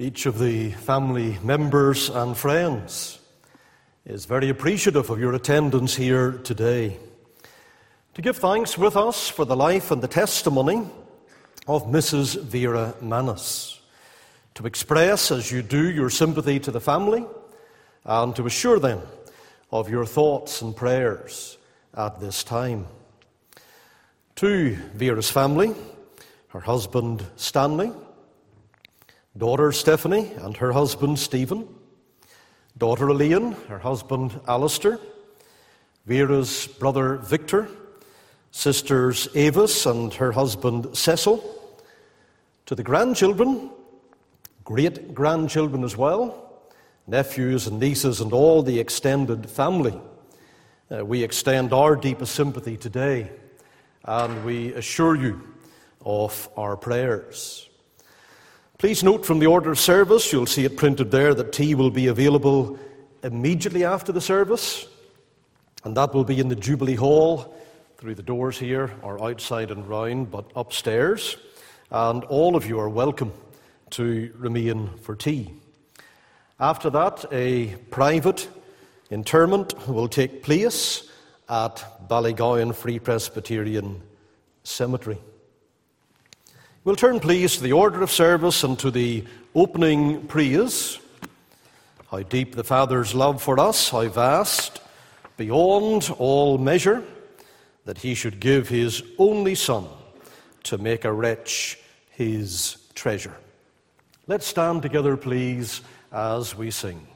Each of the family members and friends is very appreciative of your attendance here today. To give thanks with us for the life and the testimony of Mrs. Vera Mannis. To express, as you do, your sympathy to the family and to assure them of your thoughts and prayers at this time. To Vera's family, her husband Stanley, daughter Stephanie and her husband Stephen, daughter Elaine, her husband Alistair, Vera's brother Victor, sisters Avis and her husband Cecil, to the grandchildren, great grandchildren as well, nephews and nieces, and all the extended family. Uh, we extend our deepest sympathy today and we assure you of our prayers. Please note from the order of service, you'll see it printed there that tea will be available immediately after the service, and that will be in the Jubilee Hall through the doors here, or outside and round, but upstairs. And all of you are welcome to remain for tea. After that, a private interment will take place at Ballygowan Free Presbyterian Cemetery. We'll turn, please, to the order of service and to the opening praise. How deep the Father's love for us, how vast, beyond all measure, that he should give his only Son to make a wretch his treasure. Let's stand together, please, as we sing.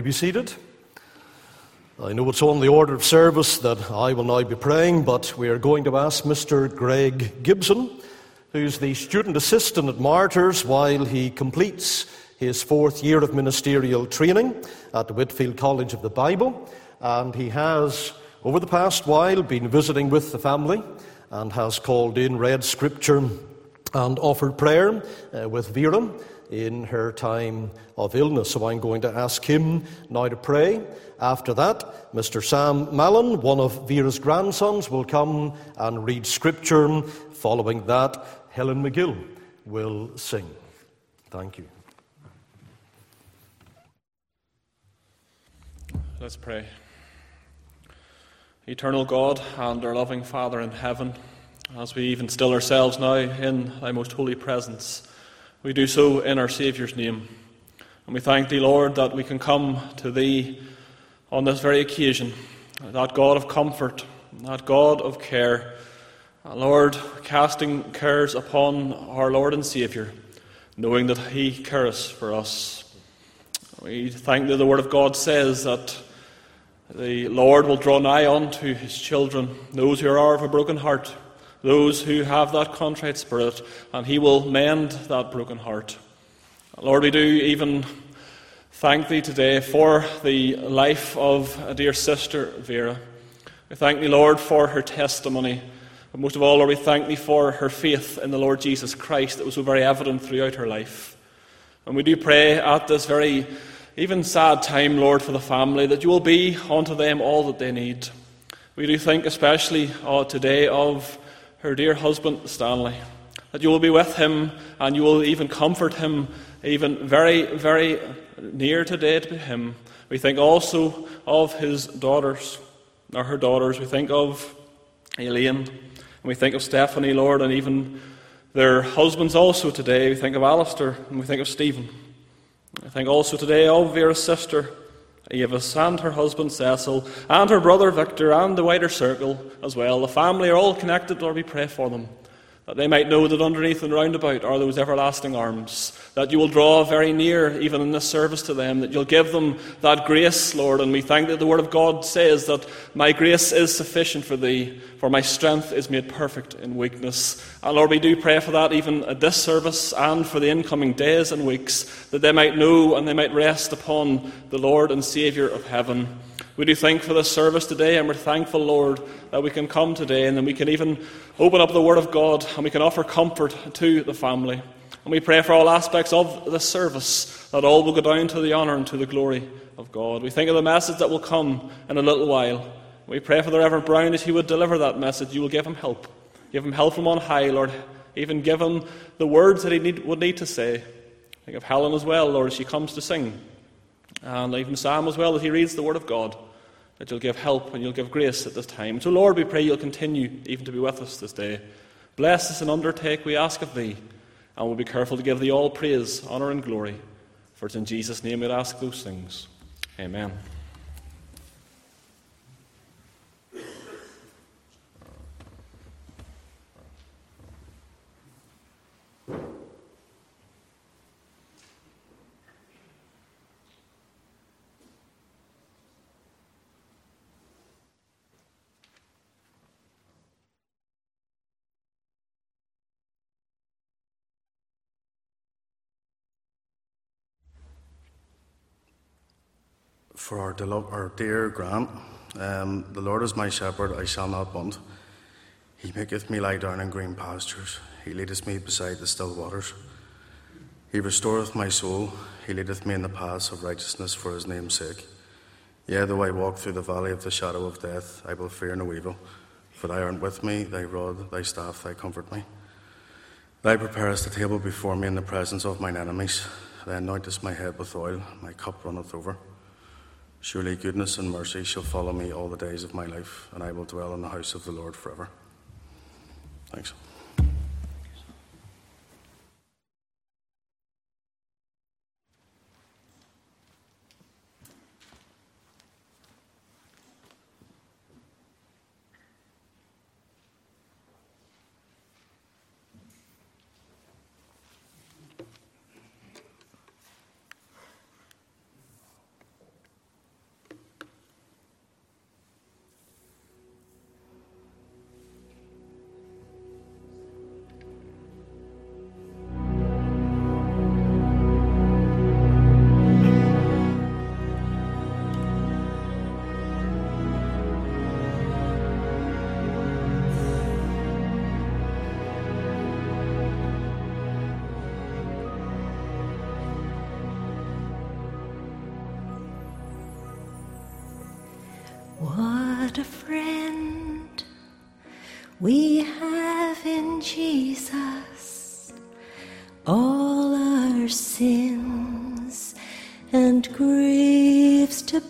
May be seated. I know it's on the order of service that I will now be praying, but we are going to ask Mr. Greg Gibson, who's the student assistant at Martyrs while he completes his fourth year of ministerial training at the Whitefield College of the Bible. And he has, over the past while, been visiting with the family and has called in, read scripture, and offered prayer uh, with Vera in her time of illness. So I'm going to ask him now to pray. After that, Mr. Sam Mallon, one of Vera's grandsons, will come and read scripture. Following that, Helen McGill will sing. Thank you. Let's pray. Eternal God and our loving Father in heaven, as we even still ourselves now in thy most holy presence, we do so in our Saviour's name. And we thank thee, Lord, that we can come to thee on this very occasion, that God of comfort, that God of care. Lord, casting cares upon our Lord and Saviour, knowing that He cares for us. We thank that the Word of God says that the Lord will draw nigh unto His children, those who are of a broken heart those who have that contrite spirit, and He will mend that broken heart. Lord, we do even thank Thee today for the life of a dear sister, Vera. We thank Thee, Lord, for her testimony. But most of all, Lord, we thank Thee for her faith in the Lord Jesus Christ that was so very evident throughout her life. And we do pray at this very even sad time, Lord, for the family, that you will be unto them all that they need. We do think especially uh, today of her dear husband Stanley, that you will be with him and you will even comfort him, even very, very near today to him. We think also of his daughters, or her daughters. We think of Elaine, and we think of Stephanie, Lord, and even their husbands also today. We think of Alistair, and we think of Stephen. I think also today of Vera's sister, Ava and her husband Cecil, and her brother Victor, and the wider circle as well. The family are all connected, Lord, we pray for them. That they might know that underneath and round about are those everlasting arms. That you will draw very near, even in this service to them. That you'll give them that grace, Lord. And we thank that the Word of God says that my grace is sufficient for thee, for my strength is made perfect in weakness. And Lord, we do pray for that even at this service and for the incoming days and weeks, that they might know and they might rest upon the Lord and Saviour of heaven. We do thank for this service today, and we're thankful, Lord, that we can come today and then we can even open up the Word of God and we can offer comfort to the family. And we pray for all aspects of this service that all will go down to the honour and to the glory of God. We think of the message that will come in a little while. We pray for the Reverend Brown that he would deliver that message. You will give him help. Give him help from on high, Lord. Even give him the words that he need, would need to say. Think of Helen as well, Lord, as she comes to sing. And even Sam as well, as he reads the Word of God that you'll give help and you'll give grace at this time. So, Lord, we pray you'll continue even to be with us this day. Bless us and undertake, we ask of thee, and we'll be careful to give thee all praise, honour, and glory. For it's in Jesus' name we ask those things. Amen. For our, our dear Grant. Um, the Lord is my shepherd, I shall not want. He maketh me lie down in green pastures. He leadeth me beside the still waters. He restoreth my soul. He leadeth me in the paths of righteousness for his name's sake. Yea, though I walk through the valley of the shadow of death, I will fear no evil, for thou art with me, thy rod, thy staff, thy comfort me. Thou preparest the table before me in the presence of mine enemies. Thou anointest my head with oil, my cup runneth over. Surely goodness and mercy shall follow me all the days of my life, and I will dwell in the house of the Lord forever. Thanks.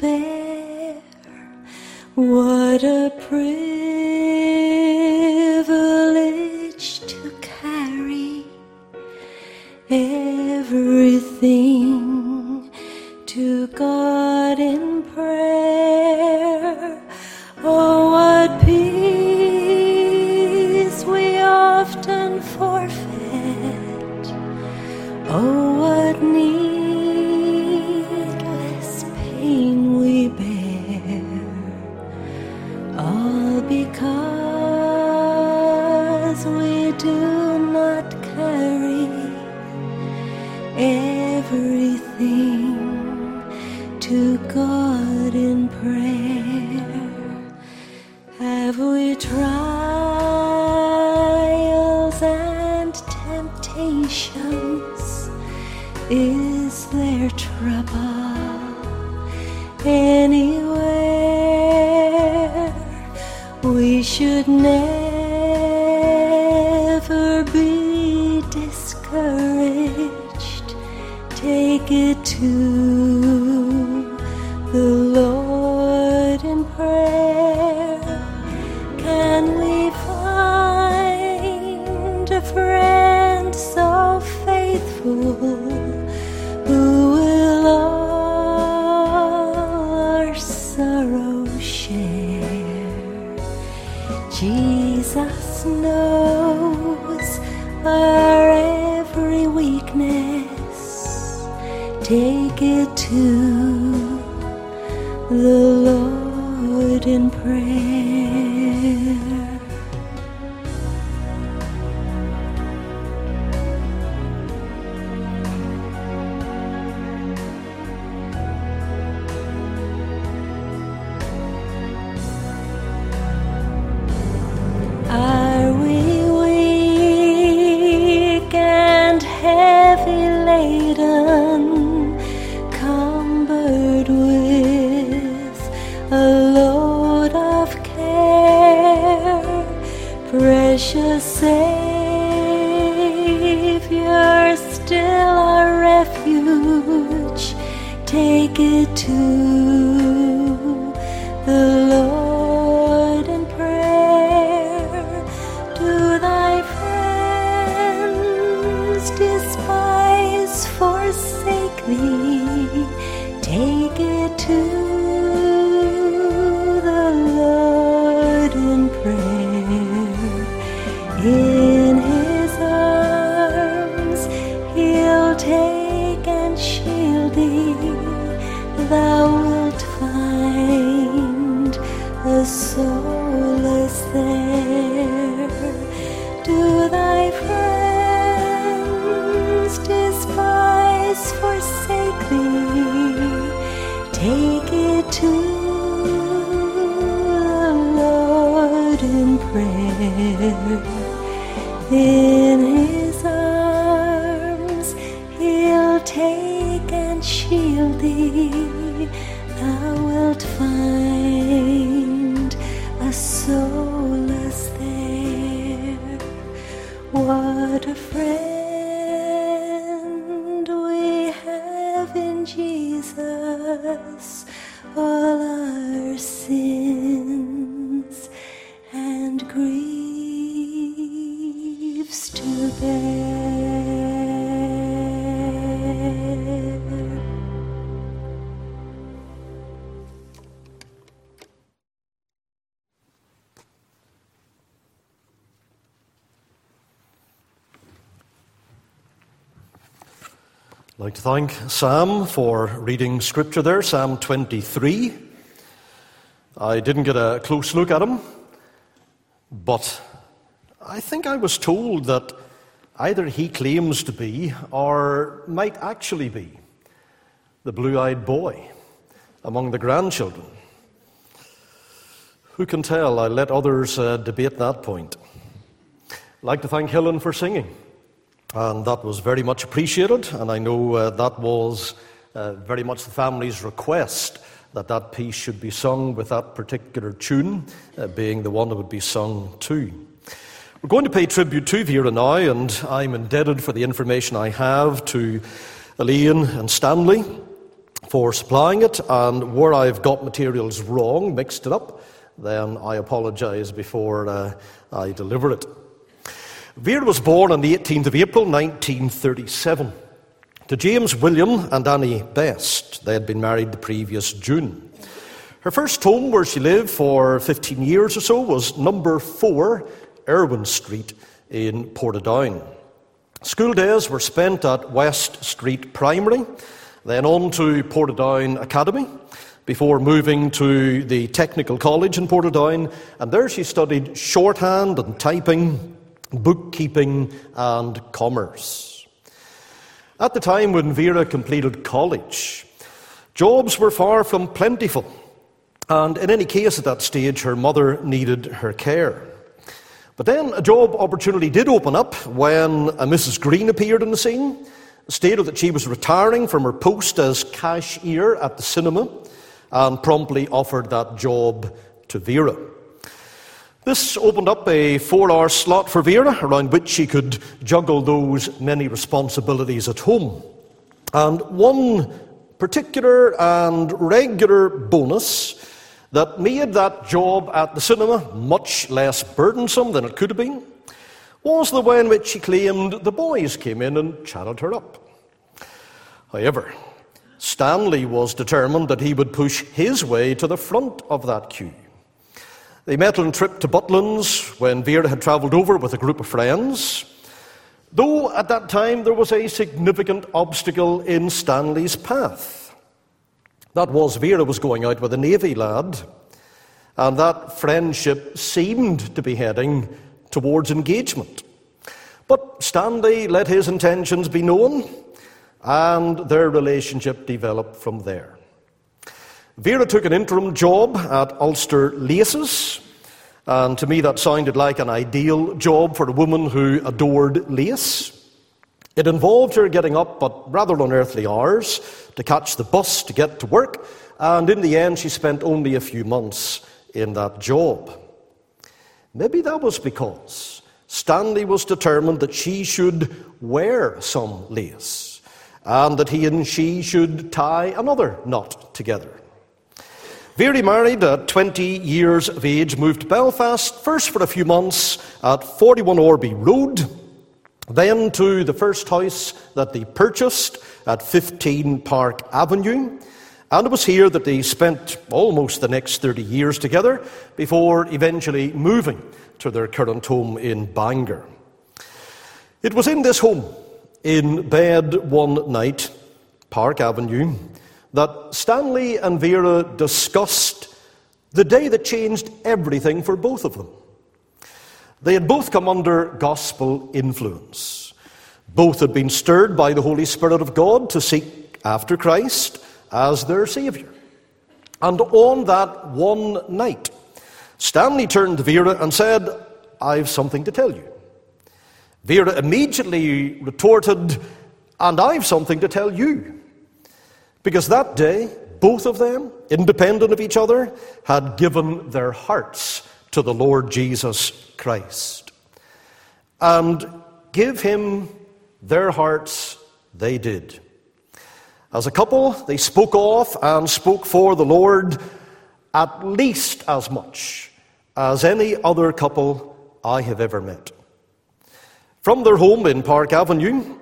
bear. What a privilege. weakness, take it to the Lord in prayer. you. like to thank Sam for reading scripture there, Psalm 23. I didn't get a close look at him, but I think I was told that either he claims to be or might actually be the blue eyed boy among the grandchildren. Who can tell? I let others uh, debate that point. I'd like to thank Helen for singing. And that was very much appreciated, and I know uh, that was uh, very much the family's request that that piece should be sung with that particular tune uh, being the one that would be sung to. We're going to pay tribute to Vera now, and I'm indebted for the information I have to Elaine and Stanley for supplying it, and where I've got materials wrong, mixed it up, then I apologise before uh, I deliver it. Vera was born on the 18th of April 1937 to James William and Annie Best. They had been married the previous June. Her first home, where she lived for 15 years or so, was number 4 Irwin Street in Portadown. School days were spent at West Street Primary then on to Portadown Academy before moving to the Technical College in Portadown, and there she studied shorthand and typing, bookkeeping, and commerce. At the time when Vera completed college, jobs were far from plentiful, and in any case at that stage, her mother needed her care. But then a job opportunity did open up when a Mrs. Green appeared on the scene stated that she was retiring from her post as cashier at the cinema and promptly offered that job to Vera. This opened up a four hour slot for Vera around which she could juggle those many responsibilities at home. And one particular and regular bonus that made that job at the cinema much less burdensome than it could have been was the way in which she claimed the boys came in and chatted her up. However, Stanley was determined that he would push his way to the front of that queue. They met on a trip to Butlins when Vera had travelled over with a group of friends. Though at that time there was a significant obstacle in Stanley's path. That was Vera was going out with a Navy lad, and that friendship seemed to be heading towards engagement. But Stanley let his intentions be known, and their relationship developed from there. Vera took an interim job at Ulster Laces, and to me that sounded like an ideal job for a woman who adored lace. It involved her getting up at rather unearthly hours to catch the bus to get to work, and in the end, she spent only a few months in that job. Maybe that was because Stanley was determined that she should wear some lace and that he and she should tie another knot together. Vera married at 20 years of age, moved to Belfast, first for a few months at 41 Orby Road, then to the first house that they purchased at 15 Park Avenue, and it was here that they spent almost the next 30 years together before eventually moving to their current home in Bangor. It was in this home, in bed one night, Park Avenue, that Stanley and Vera discussed the day that changed everything for both of them. They had both come under gospel influence. Both had been stirred by the Holy Spirit of God to seek after Christ as their Saviour. And on that one night, Stanley turned to Vera and said, I've something to tell you. Vera immediately retorted, And I've something to tell you. Because that day, both of them, independent of each other, had given their hearts to the Lord Jesus Christ. And give him their hearts they did. As a couple, they spoke off and spoke for the Lord at least as much as any other couple I have ever met. From their home in Park Avenue,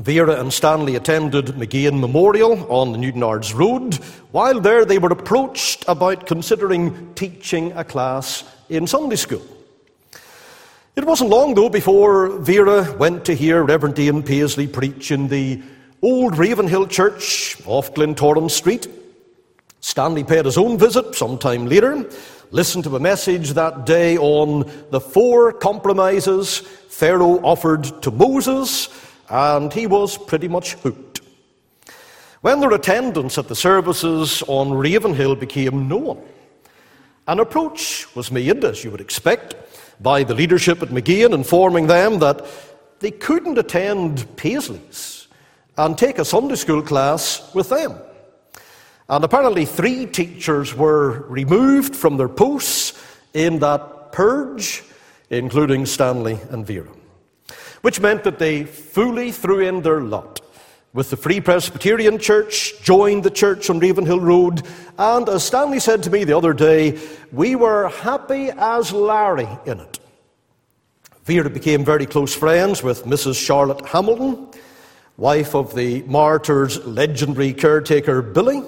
Vera and Stanley attended McGean Memorial on the Newtownards Road. While there, they were approached about considering teaching a class in Sunday school. It wasn't long, though, before Vera went to hear Reverend Ian Paisley preach in the Old Ravenhill Church off Glentoran Street. Stanley paid his own visit some time later, listened to a message that day on the four compromises Pharaoh offered to Moses, and he was pretty much hooked. When their attendance at the services on Ravenhill became known, an approach was made, as you would expect, by the leadership at McGean, informing them that they couldn't attend Paisley's and take a Sunday school class with them. And apparently, three teachers were removed from their posts in that purge, including Stanley and Vera, which meant that they fully threw in their lot with the Free Presbyterian Church, joined the church on Ravenhill Road, and as Stanley said to me the other day, we were happy as Larry in it. Vera became very close friends with Mrs. Charlotte Hamilton, wife of the martyr's legendary caretaker Billy.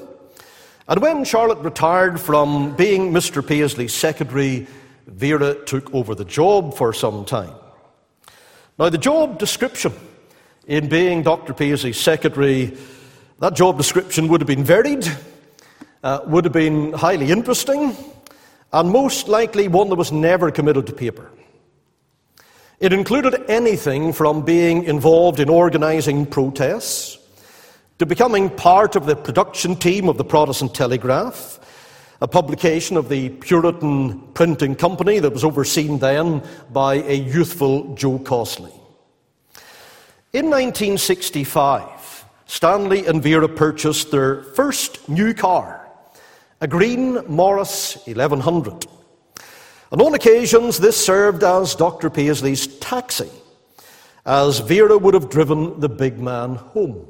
And when Charlotte retired from being Mr. Paisley's secretary, Vera took over the job for some time. Now, the job description in being Dr. Paisley's secretary, that job description would have been varied, uh, would have been highly interesting, and most likely one that was never committed to paper. It included anything from being involved in organising protests to becoming part of the production team of the Protestant Telegraph, a publication of the Puritan printing company that was overseen then by a youthful Joe Costley. In 1965, Stanley and Vera purchased their first new car, a green Morris 1100. And on occasions, this served as Dr. Paisley's taxi, as Vera would have driven the big man home.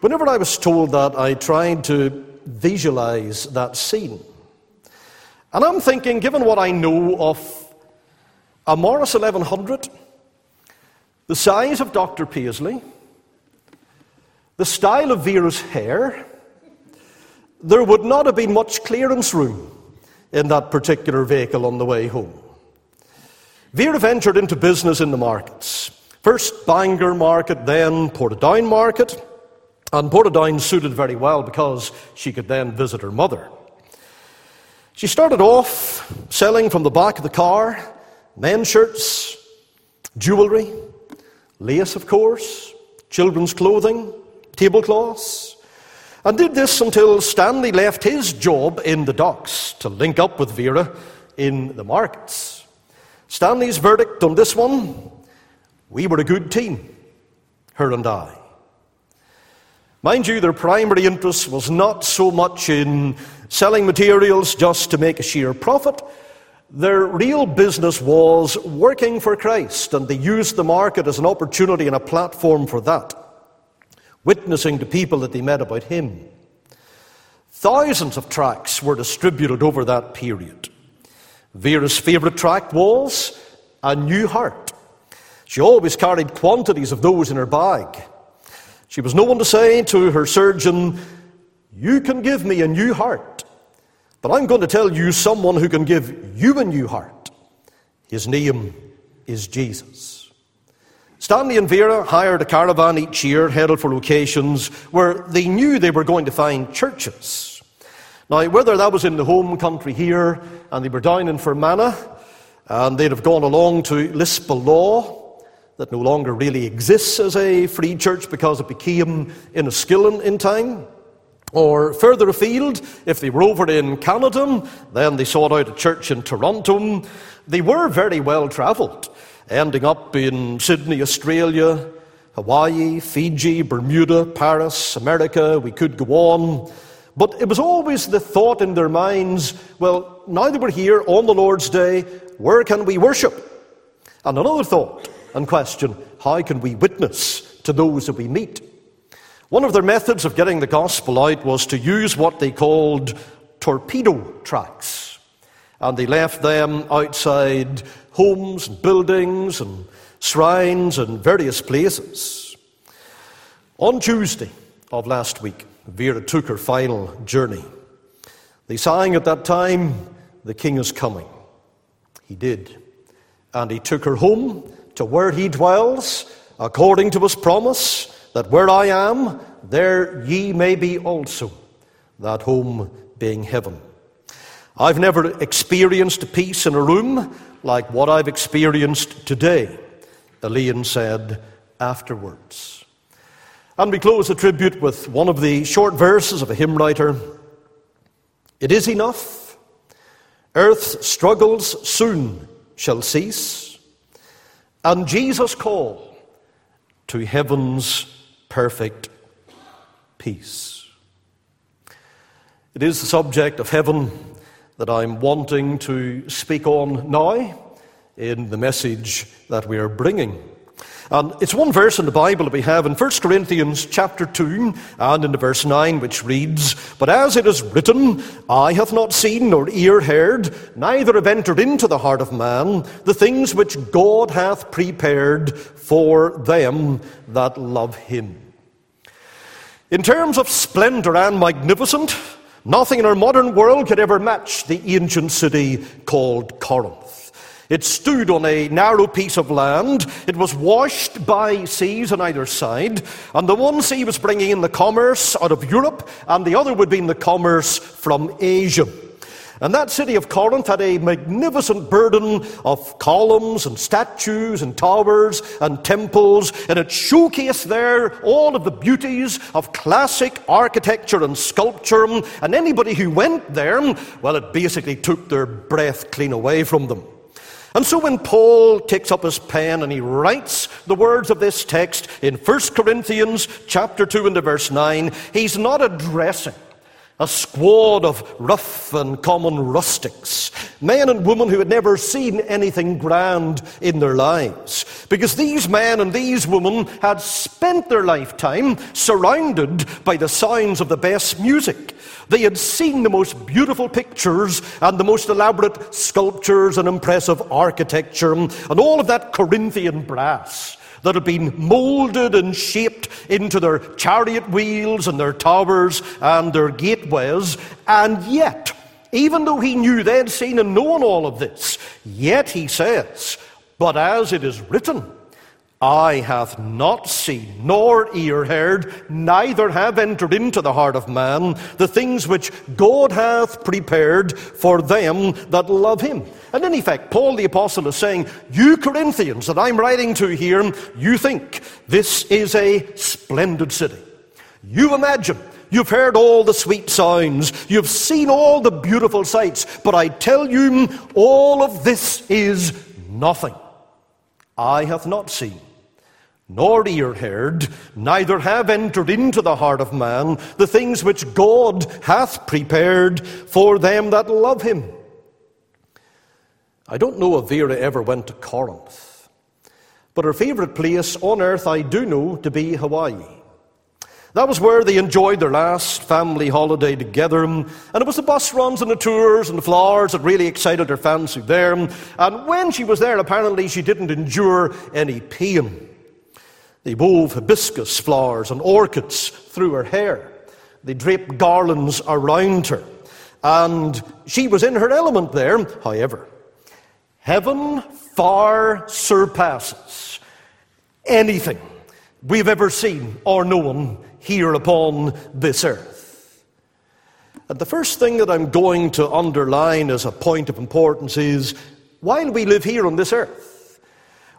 Whenever I was told that, I tried to visualize that scene. And I'm thinking, given what I know of a Morris 1100, the size of Dr. Paisley, the style of Vera's hair, there would not have been much clearance room in that particular vehicle on the way home. Vera ventured into business in the markets. First Bangor market, then Portadown market. And Portadown suited very well because she could then visit her mother. She started off selling from the back of the car men's shirts, jewellery, lace, of course, children's clothing, tablecloths, and did this until Stanley left his job in the docks to link up with Vera in the markets. Stanley's verdict on this one we were a good team, her and I. Mind you, their primary interest was not so much in selling materials just to make a sheer profit. Their real business was working for Christ, and they used the market as an opportunity and a platform for that witnessing to people that they met about him. Thousands of tracts were distributed over that period. Vera's favourite tract was A New Heart. She always carried quantities of those in her bag. She was no one to say to her surgeon, You can give me a new heart, but I'm going to tell you someone who can give you a new heart. His name is Jesus. Stanley and Vera hired a caravan each year headed for locations where they knew they were going to find churches. Now, whether that was in the home country here and they were down in Fermanagh and they'd have gone along to Lisbellaw, that no longer really exists as a free church because it became in Enniskillen in time, or further afield, if they were over in Canada, then they sought out a church in Toronto. They were very well travelled ending up in Sydney, Australia, Hawaii, Fiji, Bermuda, Paris, America. We could go on. But it was always the thought in their minds well, now that we're here on the Lord's Day, where can we worship? And another thought and question how can we witness to those that we meet? One of their methods of getting the gospel out was to use what they called torpedo tracks. And they left them outside homes and buildings and shrines and various places. On Tuesday of last week, Vera took her final journey. They sang at that time, The King is Coming. He did. And he took her home to where he dwells, according to his promise, that where I am, there ye may be also, that home being heaven. I've never experienced peace in a room like what I've experienced today, Elaine said afterwards. And we close the tribute with one of the short verses of a hymn writer It is enough, earth's struggles soon shall cease, and Jesus' call to heaven's perfect peace. It is the subject of heaven that I'm wanting to speak on now in the message that we are bringing. And it's one verse in the Bible that we have in 1 Corinthians chapter 2 and in the verse 9 which reads, But as it is written, Eye hath not seen nor ear heard, neither have entered into the heart of man the things which God hath prepared for them that love him. In terms of splendor and magnificence, nothing in our modern world could ever match the ancient city called Corinth. It stood on a narrow piece of land. It was washed by seas on either side. And the one sea was bringing in the commerce out of Europe, and the other would be in the commerce from Asia. And that city of Corinth had a magnificent burden of columns and statues and towers and temples, and it showcased there all of the beauties of classic architecture and sculpture. And anybody who went there, well, it basically took their breath clean away from them. And so when Paul takes up his pen and he writes the words of this text in 1 Corinthians chapter 2 and verse 9, he's not addressing a squad of rough and common rustics, men and women who had never seen anything grand in their lives. Because these men and these women had spent their lifetime surrounded by the sounds of the best music. They had seen the most beautiful pictures and the most elaborate sculptures and impressive architecture and all of that Corinthian brass that had been molded and shaped into their chariot wheels and their towers and their gateways. And yet, even though he knew they had seen and known all of this, yet he says, But as it is written, Eye hath not seen, nor ear heard, neither have entered into the heart of man the things which God hath prepared for them that love him. And in effect, Paul the Apostle is saying, You Corinthians that I'm writing to here, you think this is a splendid city. You imagine You've heard all the sweet sounds. You've seen all the beautiful sights. But I tell you, all of this is nothing. Eye hath not seen, nor ear heard, neither have entered into the heart of man the things which God hath prepared for them that love him. I don't know if Vera ever went to Corinth, but her favourite place on earth I do know to be Hawaii. That was where they enjoyed their last family holiday together. And it was the bus runs and the tours and the flowers that really excited her fancy there. And when she was there, apparently she didn't endure any pain. They wove hibiscus flowers and orchids through her hair. They draped garlands around her. And she was in her element there. However, heaven far surpasses anything we've ever seen or known here upon this earth. And the first thing that I'm going to underline as a point of importance is while we live here on this earth,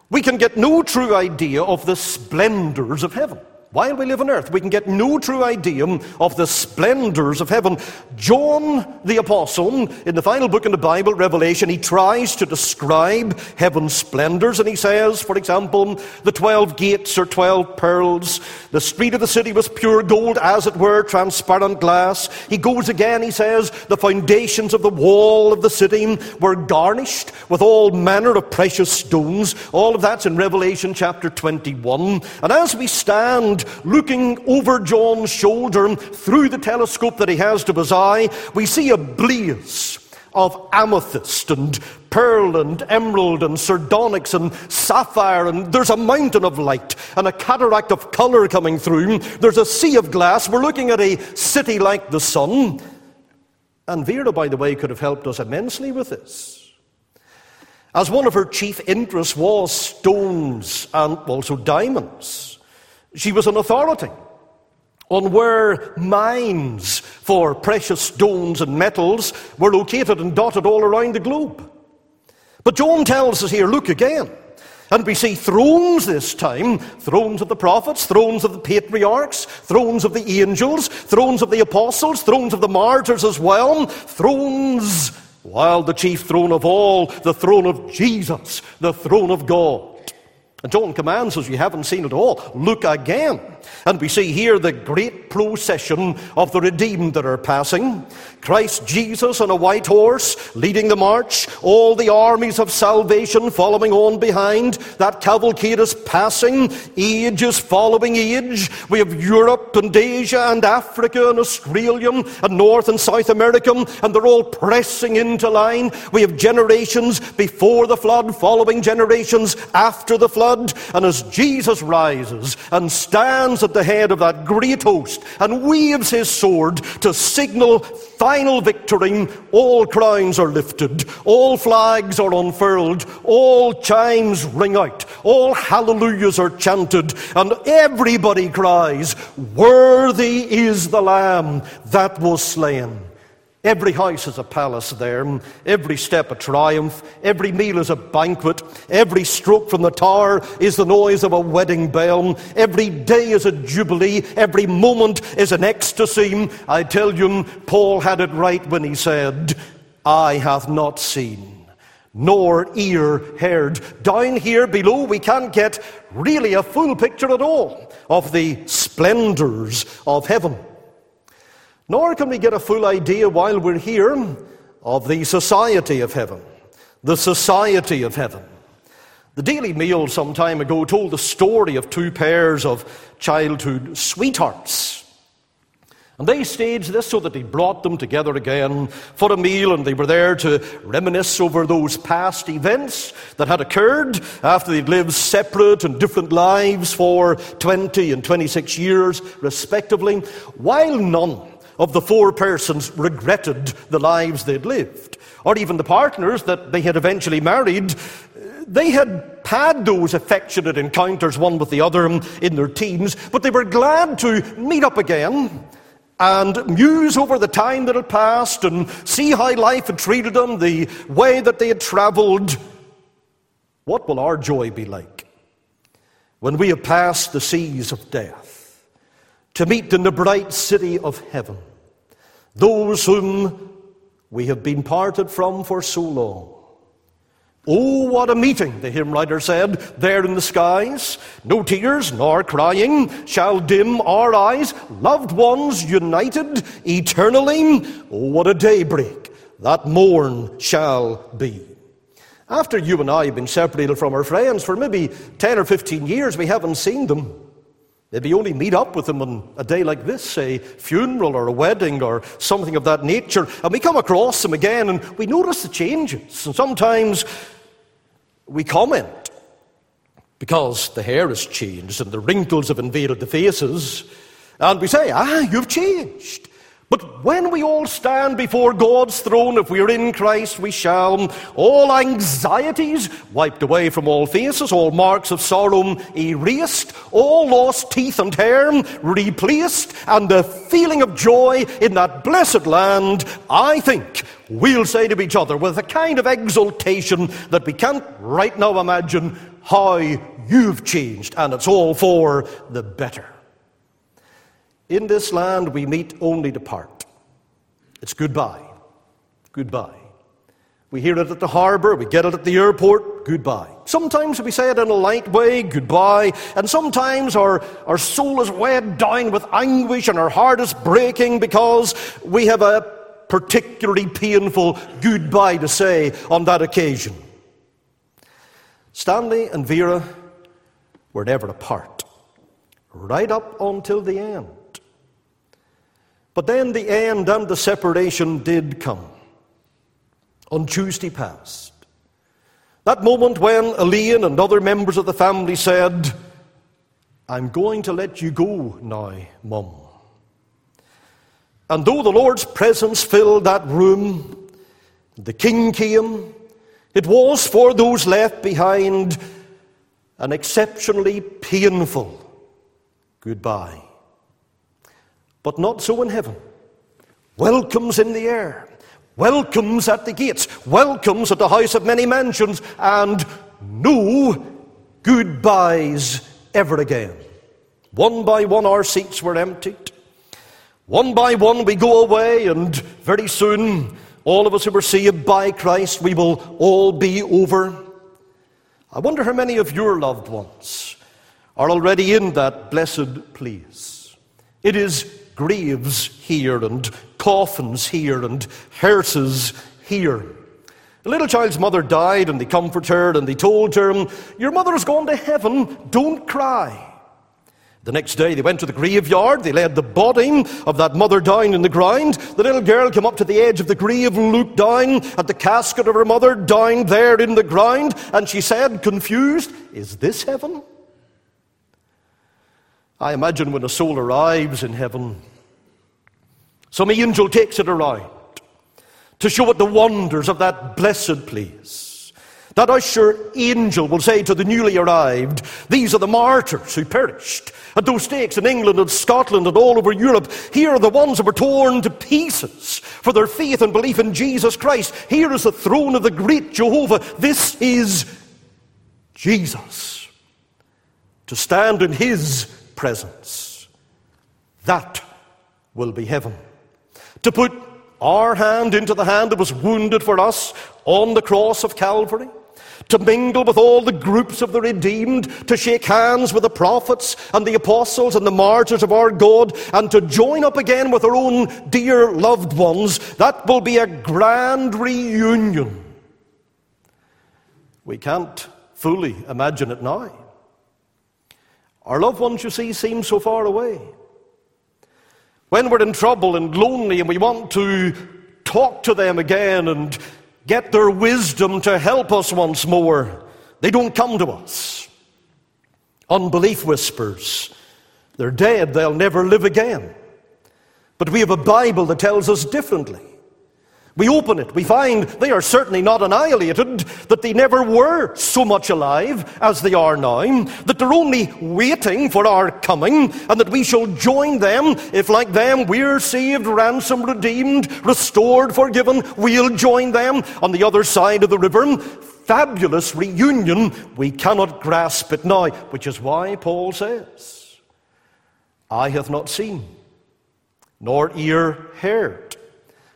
we can get no true idea of the splendors of heaven. While we live on earth, we can get no true idea of the splendors of heaven. John the Apostle, in the final book in the Bible, Revelation, he tries to describe heaven's splendors, and he says, for example, the twelve gates are twelve pearls, the street of the city was pure gold, as it were, transparent glass. He goes again, he says, the foundations of the wall of the city were garnished with all manner of precious stones. All of that's in Revelation chapter 21. And as we stand, looking over John's shoulder through the telescope that he has to his eye, we see a blaze of amethyst and pearl and emerald and sardonyx and sapphire, and there's a mountain of light and a cataract of color coming through. There's a sea of glass. We're looking at a city like the sun. And Vera, by the way, could have helped us immensely with this. As one of her chief interests was stones and also diamonds. She was an authority on where mines for precious stones and metals were located and dotted all around the globe. But John tells us here look again. And we see thrones this time thrones of the prophets, thrones of the patriarchs, thrones of the angels, thrones of the apostles, thrones of the martyrs as well, thrones, while the chief throne of all, the throne of Jesus, the throne of God. And John commands us, you haven't seen it all, look again. And we see here the great procession of the redeemed that are passing. Christ Jesus on a white horse leading the march, all the armies of salvation following on behind. That cavalcade is passing, age is following age. We have Europe and Asia and Africa and Australia and North and South America, and they're all pressing into line. We have generations before the flood, following generations after the flood. And as Jesus rises and stands at the head of that great host and waves his sword to signal final victory, all crowns are lifted, all flags are unfurled, all chimes ring out, all hallelujahs are chanted, and everybody cries, Worthy is the Lamb that was slain. Every house is a palace there, every step a triumph, every meal is a banquet, every stroke from the tower is the noise of a wedding bell, every day is a jubilee, every moment is an ecstasy. I tell you, Paul had it right when he said, Eye hath not seen, nor ear heard. Down here below, we can't get really a full picture at all of the splendors of heaven. Nor can we get a full idea while we're here of the society of heaven. The society of heaven. The Daily Mail some time ago told the story of two pairs of childhood sweethearts. And they staged this so that he brought them together again for a meal, and they were there to reminisce over those past events that had occurred after they'd lived separate and different lives for 20 and 26 years, respectively, while none of the four persons regretted the lives they'd lived, or even the partners that they had eventually married. They had had those affectionate encounters, one with the other, in their teens, but they were glad to meet up again and muse over the time that had passed and see how life had treated them, the way that they had traveled. What will our joy be like when we have passed the seas of death? to meet in the bright city of heaven those whom we have been parted from for so long. Oh, what a meeting, the hymn writer said, there in the skies. No tears nor crying shall dim our eyes. Loved ones united eternally. Oh, what a daybreak that morn shall be. After you and I have been separated from our friends for maybe 10 or 15 years, we haven't seen them. Maybe only meet up with them on a day like this, a funeral or a wedding or something of that nature, and we come across them again and we notice the changes. And sometimes we comment because the hair has changed and the wrinkles have invaded the faces, and we say, Ah, you've changed. But when we all stand before God's throne, if we are in Christ, we shall. All anxieties wiped away from all faces, all marks of sorrow erased, all lost teeth and hair replaced, and the feeling of joy in that blessed land, I think we'll say to each other with a kind of exultation that we can't right now imagine how you've changed, and it's all for the better. In this land, we meet only to part. It's goodbye. Goodbye. We hear it at the harbour, we get it at the airport, goodbye. Sometimes we say it in a light way, goodbye, and sometimes our, our soul is weighed down with anguish and our heart is breaking because we have a particularly painful goodbye to say on that occasion. Stanley and Vera were never apart, right up until the end. But then the end and the separation did come on Tuesday past. That moment when Elaine and other members of the family said, I'm going to let you go now, Mum. And though the Lord's presence filled that room, the King came, it was for those left behind an exceptionally painful goodbye but not so in heaven. Welcomes in the air, welcomes at the gates, welcomes at the house of many mansions, and no goodbyes ever again. One by one, our seats were emptied. One by one, we go away, and very soon, all of us who were saved by Christ, we will all be over. I wonder how many of your loved ones are already in that blessed place. It is graves here and coffins here and hearses here. The little child's mother died, and they comforted her and they told her, Your mother's gone to heaven, don't cry. The next day they went to the graveyard, they laid the body of that mother down in the ground. The little girl came up to the edge of the grave looked down at the casket of her mother down there in the ground, and she said, confused, Is this heaven? I imagine when a soul arrives in heaven, some angel takes it around to show it the wonders of that blessed place. That usher angel will say to the newly arrived, These are the martyrs who perished at those stakes in England and Scotland and all over Europe. Here are the ones that were torn to pieces for their faith and belief in Jesus Christ. Here is the throne of the great Jehovah. This is Jesus. To stand in his presence. That will be heaven. To put our hand into the hand that was wounded for us on the cross of Calvary, to mingle with all the groups of the redeemed, to shake hands with the prophets and the apostles and the martyrs of our God, and to join up again with our own dear loved ones, that will be a grand reunion. We can't fully imagine it now. Our loved ones, you see, seem so far away. When we're in trouble and lonely and we want to talk to them again and get their wisdom to help us once more, they don't come to us. Unbelief whispers, they're dead, they'll never live again. But we have a Bible that tells us differently. We open it, we find they are certainly not annihilated, that they never were so much alive as they are now, that they're only waiting for our coming, and that we shall join them. If, like them, we're saved, ransomed, redeemed, restored, forgiven, we'll join them. On the other side of the river. Fabulous reunion, we cannot grasp it now, which is why Paul says, Eye hath not seen, nor ear heard,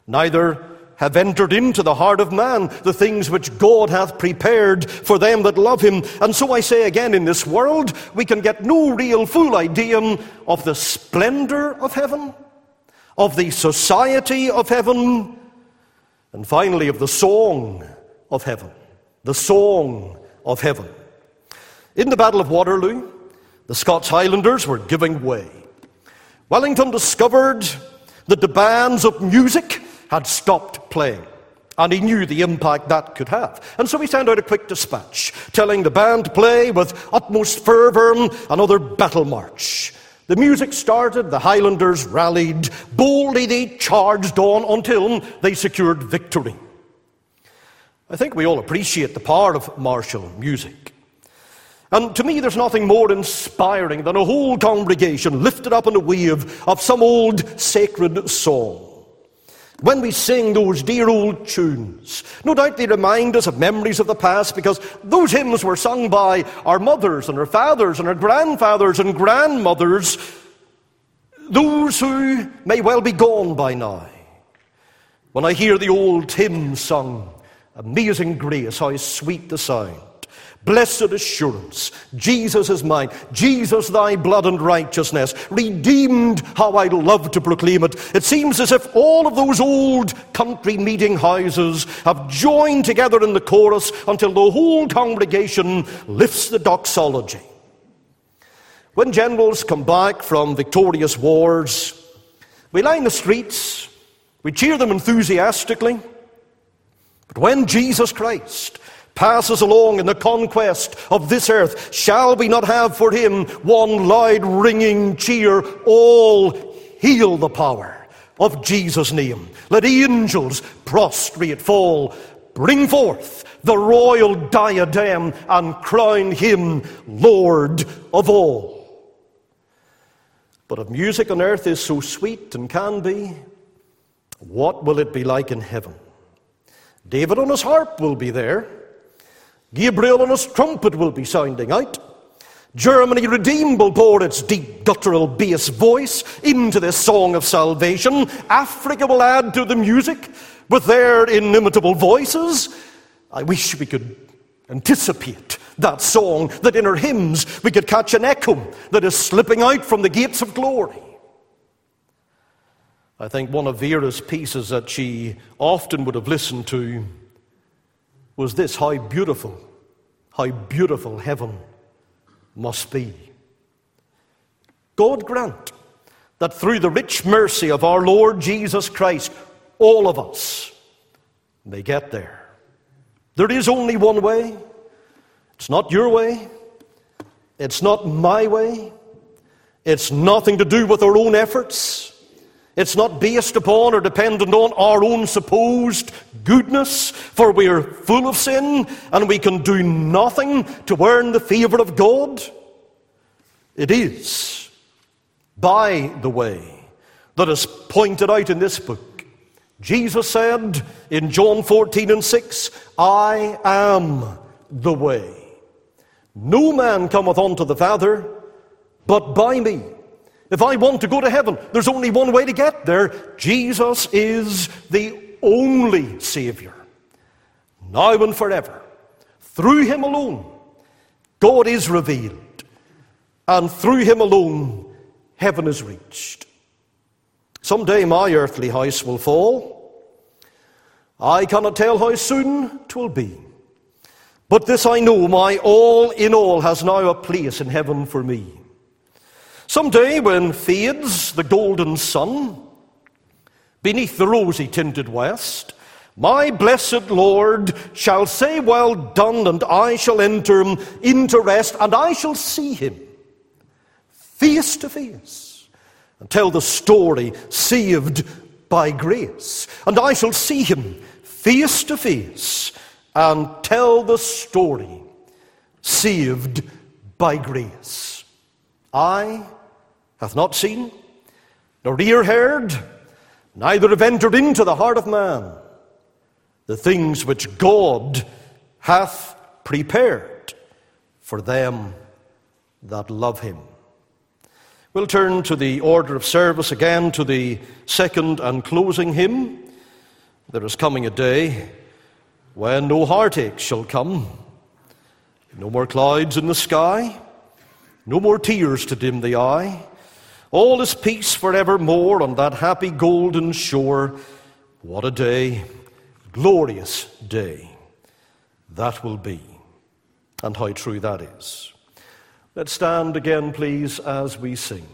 neither have entered into the heart of man the things which God hath prepared for them that love him. And so I say again, in this world, we can get no real full idea of the splendor of heaven, of the society of heaven, and finally of the song of heaven. The song of heaven. In the Battle of Waterloo, the Scots Highlanders were giving way. Wellington discovered that the bands of music had stopped playing. And he knew the impact that could have. And so he sent out a quick dispatch telling the band to play with utmost fervour another battle march. The music started, the Highlanders rallied, boldly they charged on until they secured victory. I think we all appreciate the power of martial music. And to me, there's nothing more inspiring than a whole congregation lifted up in a wave of some old sacred song. When we sing those dear old tunes, no doubt they remind us of memories of the past because those hymns were sung by our mothers and our fathers and our grandfathers and grandmothers, those who may well be gone by now. When I hear the old hymn sung, Amazing Grace, how sweet the sound. Blessed assurance, Jesus is mine. Jesus, thy blood and righteousness. Redeemed, how I love to proclaim it. It seems as if all of those old country meeting houses have joined together in the chorus until the whole congregation lifts the doxology. When generals come back from victorious wars, we line the streets, we cheer them enthusiastically. But when Jesus Christ passes along in the conquest of this earth, shall we not have for him one loud ringing cheer? All heal the power of Jesus' name. Let angels prostrate fall. Bring forth the royal diadem and crown him Lord of all. But if music on earth is so sweet and can be, what will it be like in heaven? David on his harp will be there. Gabriel on his trumpet will be sounding out. Germany redeemed will pour its deep guttural bass voice into this song of salvation. Africa will add to the music with their inimitable voices. I wish we could anticipate that song, that in her hymns we could catch an echo that is slipping out from the gates of glory. I think one of Vera's pieces that she often would have listened to was this how beautiful, how beautiful heaven must be. God grant that through the rich mercy of our Lord Jesus Christ, all of us may get there. There is only one way. It's not your way. It's not my way. It's nothing to do with our own efforts. It's not based upon or dependent on our own supposed goodness, for we are full of sin and we can do nothing to earn the favour of God. It is by the way that is pointed out in this book. Jesus said in John 14 and 6, I am the way. No man cometh unto the Father but by me. If I want to go to heaven, there's only one way to get there. Jesus is the only Savior. Now and forever. Through Him alone, God is revealed. And through Him alone, heaven is reached. Someday my earthly house will fall. I cannot tell how soon soon 'twill be. But this I know, my all in all has now a place in heaven for me. Someday, when fades the golden sun beneath the rosy tinted west, my blessed Lord shall say, Well done, and I shall enter into rest, and I shall see him face to face and tell the story saved by grace. And I shall see him face to face and tell the story saved by grace. Eye hath not seen, nor ear heard, neither have entered into the heart of man the things which God hath prepared for them that love him. We'll turn to the order of service again to the second and closing hymn. There is coming a day when no heartache shall come, no more clouds in the sky, no more tears to dim the eye. All is peace forevermore on that happy golden shore. What a day, glorious day that will be, and how true that is. Let's stand again, please, as we sing.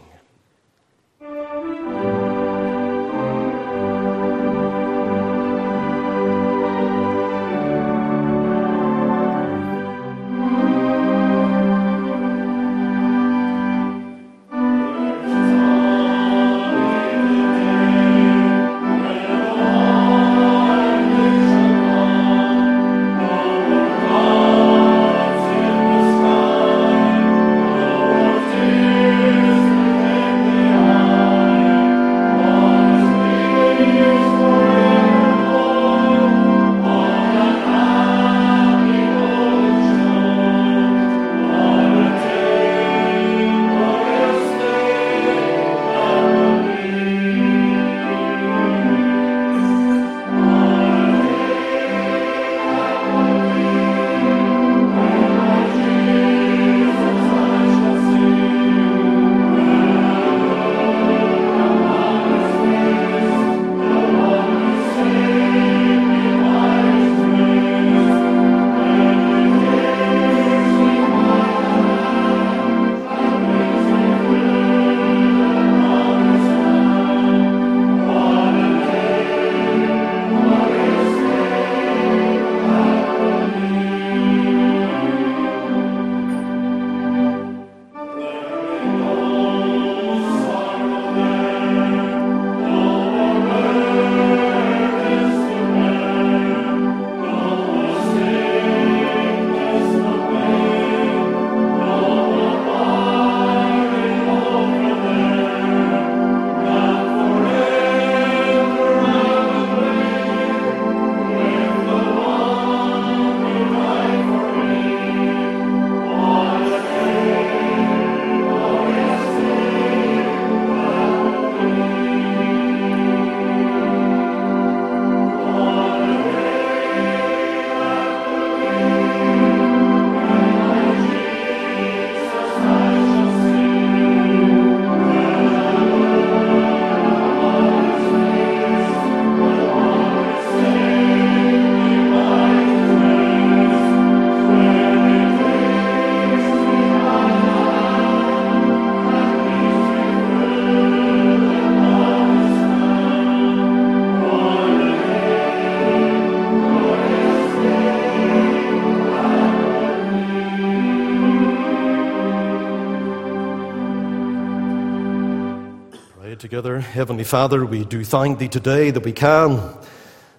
Heavenly Father, we do thank Thee today that we can,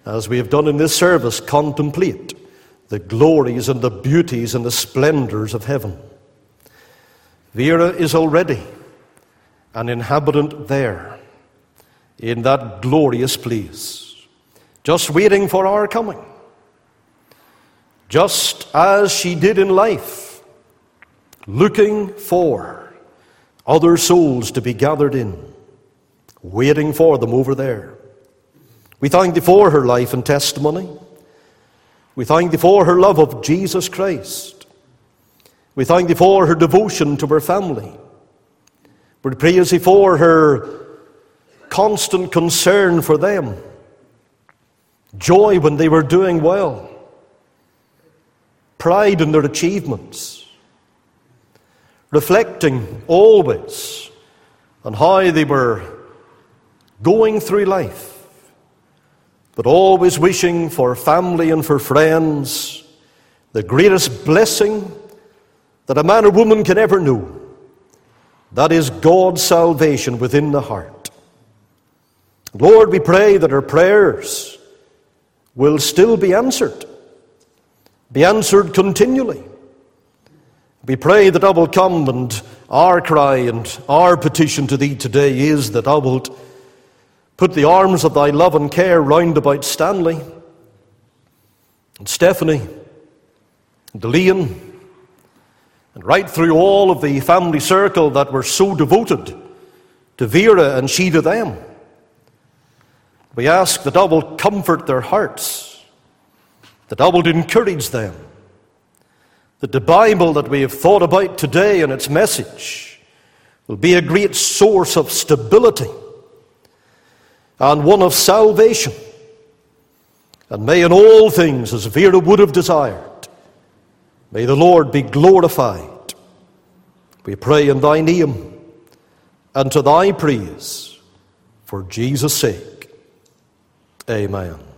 as we have done in this service, contemplate the glories and the beauties and the splendors of heaven. Vera is already an inhabitant there, in that glorious place, just waiting for our coming. Just as she did in life, looking for other souls to be gathered in waiting for them over there. We thank thee for her life and testimony. We thank thee for her love of Jesus Christ. We thank thee for her devotion to her family. We praise thee for her constant concern for them, joy when they were doing well, pride in their achievements, reflecting always on how they were going through life, but always wishing for family and for friends the greatest blessing that a man or woman can ever know. That is God's salvation within the heart. Lord, we pray that our prayers will still be answered, be answered continually. We pray that thou wilt come and our cry and our petition to thee today is that thou wilt Put the arms of thy love and care round about Stanley and Stephanie and Leon and right through all of the family circle that were so devoted to Vera and she to them. We ask that thou wilt comfort their hearts, that thou wilt encourage them, that the Bible that we have thought about today and its message will be a great source of stability and one of salvation. And may in all things, as Vera would have desired, may the Lord be glorified. We pray in thy name and to thy praise for Jesus' sake. Amen.